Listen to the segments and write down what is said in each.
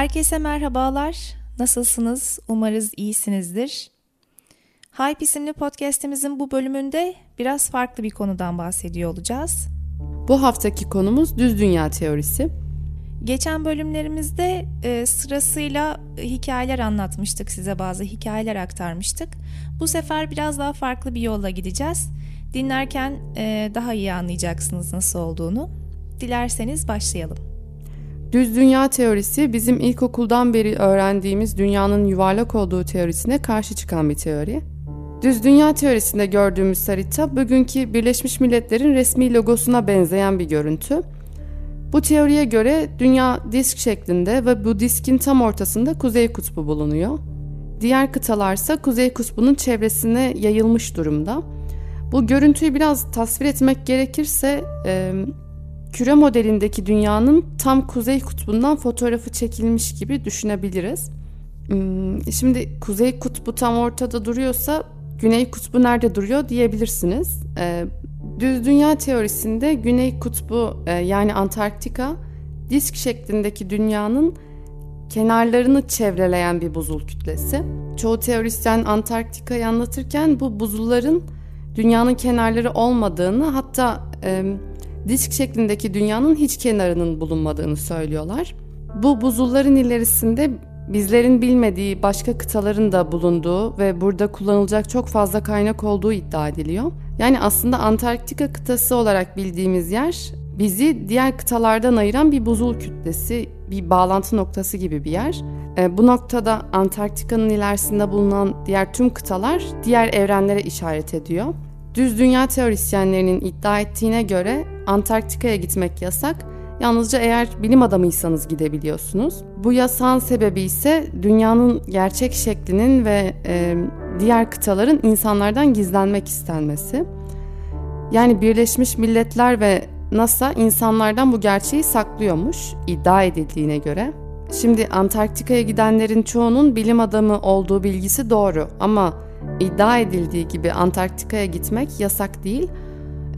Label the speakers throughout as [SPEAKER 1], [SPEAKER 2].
[SPEAKER 1] Herkese merhabalar. Nasılsınız? Umarız iyisinizdir. Hype isimli podcast'imizin bu bölümünde biraz farklı bir konudan bahsediyor olacağız.
[SPEAKER 2] Bu haftaki konumuz düz dünya teorisi.
[SPEAKER 1] Geçen bölümlerimizde e, sırasıyla hikayeler anlatmıştık size bazı hikayeler aktarmıştık. Bu sefer biraz daha farklı bir yolla gideceğiz. Dinlerken e, daha iyi anlayacaksınız nasıl olduğunu. Dilerseniz başlayalım.
[SPEAKER 2] Düz dünya teorisi bizim ilkokuldan beri öğrendiğimiz dünyanın yuvarlak olduğu teorisine karşı çıkan bir teori. Düz dünya teorisinde gördüğümüz harita bugünkü Birleşmiş Milletler'in resmi logosuna benzeyen bir görüntü. Bu teoriye göre dünya disk şeklinde ve bu diskin tam ortasında kuzey kutbu bulunuyor. Diğer kıtalarsa kuzey kutbunun çevresine yayılmış durumda. Bu görüntüyü biraz tasvir etmek gerekirse küre modelindeki dünyanın tam kuzey kutbundan fotoğrafı çekilmiş gibi düşünebiliriz. Hmm, şimdi kuzey kutbu tam ortada duruyorsa güney kutbu nerede duruyor diyebilirsiniz. E, düz dünya teorisinde güney kutbu e, yani Antarktika disk şeklindeki dünyanın kenarlarını çevreleyen bir buzul kütlesi. Çoğu teorisyen Antarktika'yı anlatırken bu buzulların dünyanın kenarları olmadığını hatta e, disk şeklindeki dünyanın hiç kenarının bulunmadığını söylüyorlar. Bu buzulların ilerisinde bizlerin bilmediği başka kıtaların da bulunduğu ve burada kullanılacak çok fazla kaynak olduğu iddia ediliyor. Yani aslında Antarktika kıtası olarak bildiğimiz yer bizi diğer kıtalardan ayıran bir buzul kütlesi, bir bağlantı noktası gibi bir yer. E, bu noktada Antarktika'nın ilerisinde bulunan diğer tüm kıtalar diğer evrenlere işaret ediyor. Düz dünya teorisyenlerinin iddia ettiğine göre Antarktika'ya gitmek yasak. Yalnızca eğer bilim adamıysanız gidebiliyorsunuz. Bu yasağın sebebi ise dünyanın gerçek şeklinin ve e, diğer kıtaların insanlardan gizlenmek istenmesi. Yani Birleşmiş Milletler ve NASA insanlardan bu gerçeği saklıyormuş iddia edildiğine göre. Şimdi Antarktika'ya gidenlerin çoğunun bilim adamı olduğu bilgisi doğru ama iddia edildiği gibi Antarktika'ya gitmek yasak değil.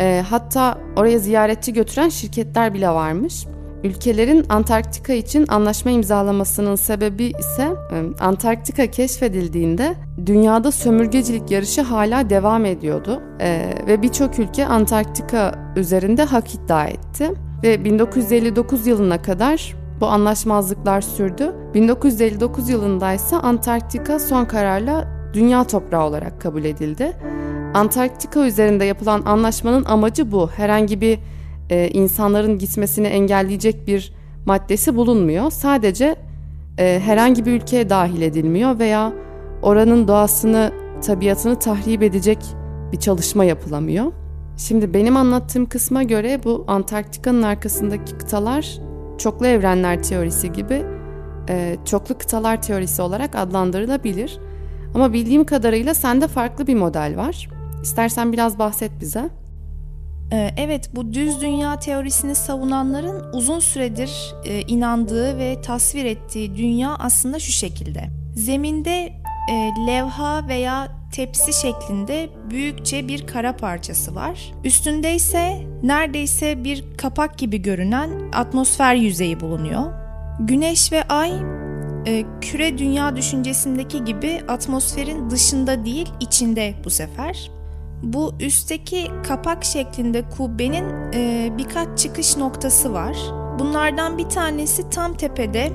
[SPEAKER 2] E, hatta oraya ziyaretçi götüren şirketler bile varmış. Ülkelerin Antarktika için anlaşma imzalamasının sebebi ise e, Antarktika keşfedildiğinde dünyada sömürgecilik yarışı hala devam ediyordu e, ve birçok ülke Antarktika üzerinde hak iddia etti ve 1959 yılına kadar bu anlaşmazlıklar sürdü. 1959 yılında ise Antarktika son kararla dünya toprağı olarak kabul edildi. Antarktika üzerinde yapılan anlaşmanın amacı bu. Herhangi bir e, insanların gitmesini engelleyecek bir maddesi bulunmuyor. Sadece e, herhangi bir ülkeye dahil edilmiyor veya oranın doğasını, tabiatını tahrip edecek bir çalışma yapılamıyor. Şimdi benim anlattığım kısma göre bu Antarktika'nın arkasındaki kıtalar çoklu evrenler teorisi gibi e, çoklu kıtalar teorisi olarak adlandırılabilir. Ama bildiğim kadarıyla sende farklı bir model var. İstersen biraz bahset bize.
[SPEAKER 1] Ee, evet, bu düz dünya teorisini savunanların uzun süredir e, inandığı ve tasvir ettiği dünya aslında şu şekilde. Zeminde e, levha veya tepsi şeklinde büyükçe bir kara parçası var. Üstünde ise neredeyse bir kapak gibi görünen atmosfer yüzeyi bulunuyor. Güneş ve ay e, küre dünya düşüncesindeki gibi atmosferin dışında değil içinde bu sefer. Bu üstteki kapak şeklinde kubbenin e, birkaç çıkış noktası var. Bunlardan bir tanesi tam tepede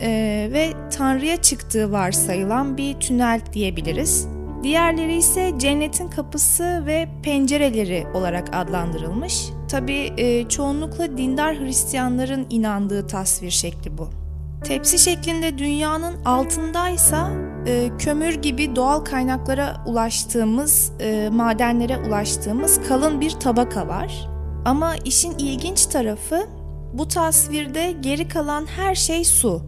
[SPEAKER 1] e, ve Tanrı'ya çıktığı varsayılan bir tünel diyebiliriz. Diğerleri ise cennetin kapısı ve pencereleri olarak adlandırılmış. Tabi e, çoğunlukla dindar Hristiyanların inandığı tasvir şekli bu. Tepsi şeklinde dünyanın altındaysa e, kömür gibi doğal kaynaklara ulaştığımız, e, madenlere ulaştığımız kalın bir tabaka var. Ama işin ilginç tarafı bu tasvirde geri kalan her şey su.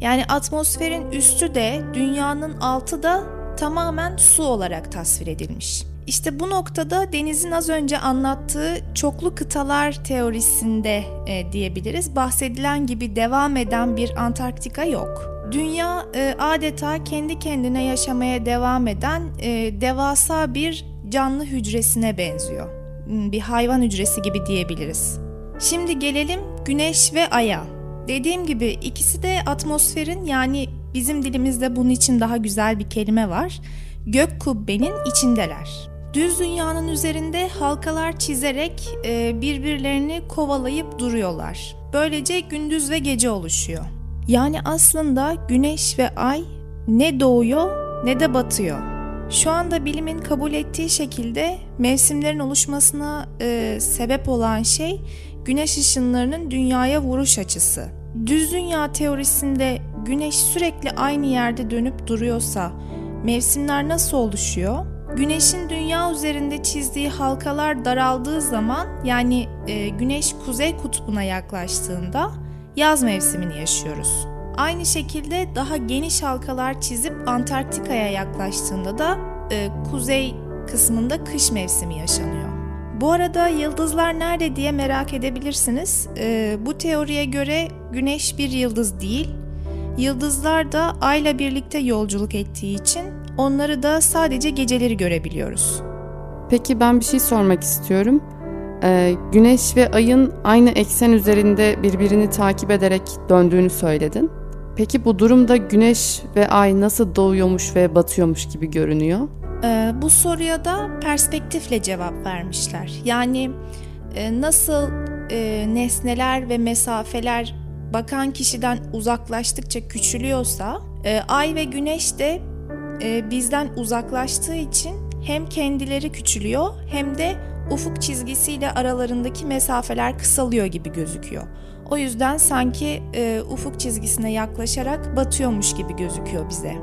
[SPEAKER 1] Yani atmosferin üstü de dünyanın altı da tamamen su olarak tasvir edilmiş. İşte bu noktada Deniz'in az önce anlattığı çoklu kıtalar teorisinde e, diyebiliriz. Bahsedilen gibi devam eden bir Antarktika yok. Dünya e, adeta kendi kendine yaşamaya devam eden e, devasa bir canlı hücresine benziyor. Hmm, bir hayvan hücresi gibi diyebiliriz. Şimdi gelelim Güneş ve Ay'a. Dediğim gibi ikisi de atmosferin yani bizim dilimizde bunun için daha güzel bir kelime var. Gök kubbenin içindeler. Düz dünyanın üzerinde halkalar çizerek e, birbirlerini kovalayıp duruyorlar. Böylece gündüz ve gece oluşuyor. Yani aslında güneş ve ay ne doğuyor ne de batıyor. Şu anda bilimin kabul ettiği şekilde mevsimlerin oluşmasına e, sebep olan şey güneş ışınlarının dünyaya vuruş açısı. Düz dünya teorisinde güneş sürekli aynı yerde dönüp duruyorsa mevsimler nasıl oluşuyor? Güneşin dünya üzerinde çizdiği halkalar daraldığı zaman yani e, güneş kuzey kutbuna yaklaştığında yaz mevsimini yaşıyoruz. Aynı şekilde daha geniş halkalar çizip Antarktika'ya yaklaştığında da e, kuzey kısmında kış mevsimi yaşanıyor. Bu arada yıldızlar nerede diye merak edebilirsiniz. E, bu teoriye göre Güneş bir yıldız değil. Yıldızlar da Ay'la birlikte yolculuk ettiği için onları da sadece geceleri görebiliyoruz.
[SPEAKER 2] Peki ben bir şey sormak istiyorum. Ee, güneş ve ayın aynı eksen üzerinde birbirini takip ederek döndüğünü söyledin. Peki bu durumda güneş ve ay nasıl doğuyormuş ve batıyormuş gibi görünüyor?
[SPEAKER 1] Ee, bu soruya da perspektifle cevap vermişler. Yani e, nasıl e, nesneler ve mesafeler bakan kişiden uzaklaştıkça küçülüyorsa, e, ay ve güneş de e, bizden uzaklaştığı için hem kendileri küçülüyor hem de ufuk çizgisiyle aralarındaki mesafeler kısalıyor gibi gözüküyor. O yüzden sanki e, ufuk çizgisine yaklaşarak batıyormuş gibi gözüküyor bize.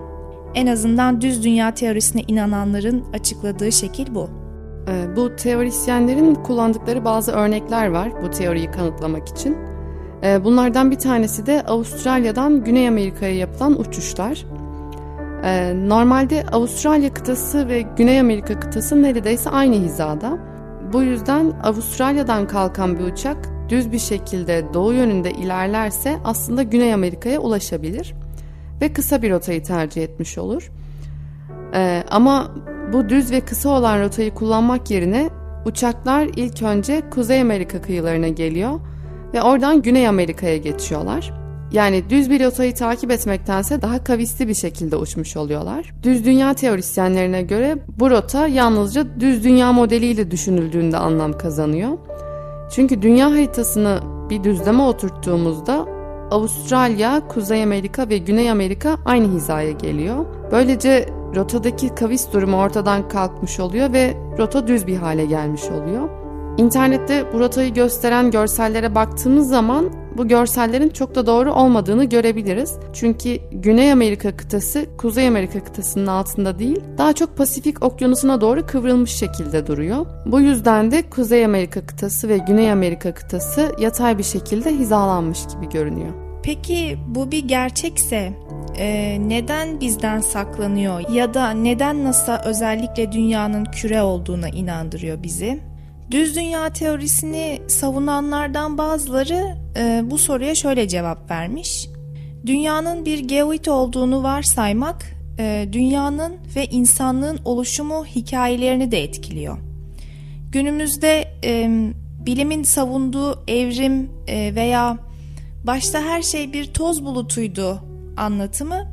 [SPEAKER 1] En azından düz dünya teorisine inananların açıkladığı şekil bu.
[SPEAKER 2] E, bu teorisyenlerin kullandıkları bazı örnekler var bu teoriyi kanıtlamak için. E, bunlardan bir tanesi de Avustralya'dan Güney Amerika'ya yapılan uçuşlar. E, normalde Avustralya kıtası ve Güney Amerika kıtası neredeyse aynı hizada. Bu yüzden Avustralya'dan kalkan bir uçak düz bir şekilde doğu yönünde ilerlerse aslında Güney Amerika'ya ulaşabilir ve kısa bir rotayı tercih etmiş olur. Ee, ama bu düz ve kısa olan rotayı kullanmak yerine uçaklar ilk önce Kuzey Amerika kıyılarına geliyor ve oradan Güney Amerika'ya geçiyorlar. Yani düz bir rotayı takip etmektense daha kavisli bir şekilde uçmuş oluyorlar. Düz dünya teorisyenlerine göre bu rota yalnızca düz dünya modeliyle düşünüldüğünde anlam kazanıyor. Çünkü dünya haritasını bir düzleme oturttuğumuzda Avustralya, Kuzey Amerika ve Güney Amerika aynı hizaya geliyor. Böylece rotadaki kavis durumu ortadan kalkmış oluyor ve rota düz bir hale gelmiş oluyor. İnternette bu rotayı gösteren görsellere baktığımız zaman bu görsellerin çok da doğru olmadığını görebiliriz. Çünkü Güney Amerika kıtası Kuzey Amerika kıtasının altında değil, daha çok Pasifik Okyanusu'na doğru kıvrılmış şekilde duruyor. Bu yüzden de Kuzey Amerika kıtası ve Güney Amerika kıtası yatay bir şekilde hizalanmış gibi görünüyor.
[SPEAKER 1] Peki bu bir gerçekse e, neden bizden saklanıyor ya da neden NASA özellikle dünyanın küre olduğuna inandırıyor bizi? Düz dünya teorisini savunanlardan bazıları e, bu soruya şöyle cevap vermiş. Dünyanın bir geoid olduğunu varsaymak, e, dünyanın ve insanlığın oluşumu hikayelerini de etkiliyor. Günümüzde e, bilimin savunduğu evrim e, veya başta her şey bir toz bulutuydu anlatımı,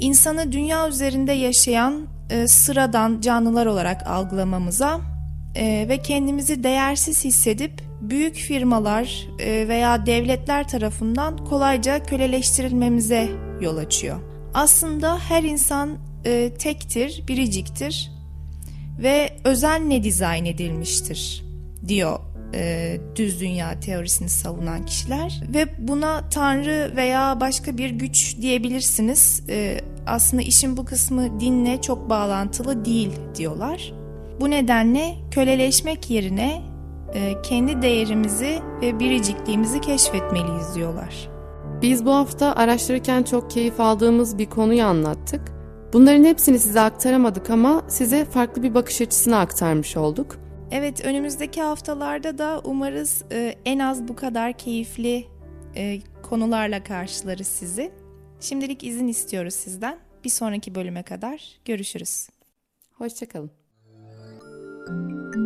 [SPEAKER 1] insanı dünya üzerinde yaşayan e, sıradan canlılar olarak algılamamıza e, ve kendimizi değersiz hissedip büyük firmalar e, veya devletler tarafından kolayca köleleştirilmemize yol açıyor. Aslında her insan e, tektir, biriciktir ve özenle dizayn edilmiştir diyor e, düz dünya teorisini savunan kişiler ve buna tanrı veya başka bir güç diyebilirsiniz. E, aslında işin bu kısmı dinle çok bağlantılı değil diyorlar. Bu nedenle köleleşmek yerine e, kendi değerimizi ve biricikliğimizi keşfetmeliyiz diyorlar.
[SPEAKER 2] Biz bu hafta araştırırken çok keyif aldığımız bir konuyu anlattık. Bunların hepsini size aktaramadık ama size farklı bir bakış açısını aktarmış olduk.
[SPEAKER 1] Evet, önümüzdeki haftalarda da umarız e, en az bu kadar keyifli e, konularla karşılarız sizi. Şimdilik izin istiyoruz sizden. Bir sonraki bölüme kadar görüşürüz.
[SPEAKER 2] Hoşçakalın.
[SPEAKER 3] thank you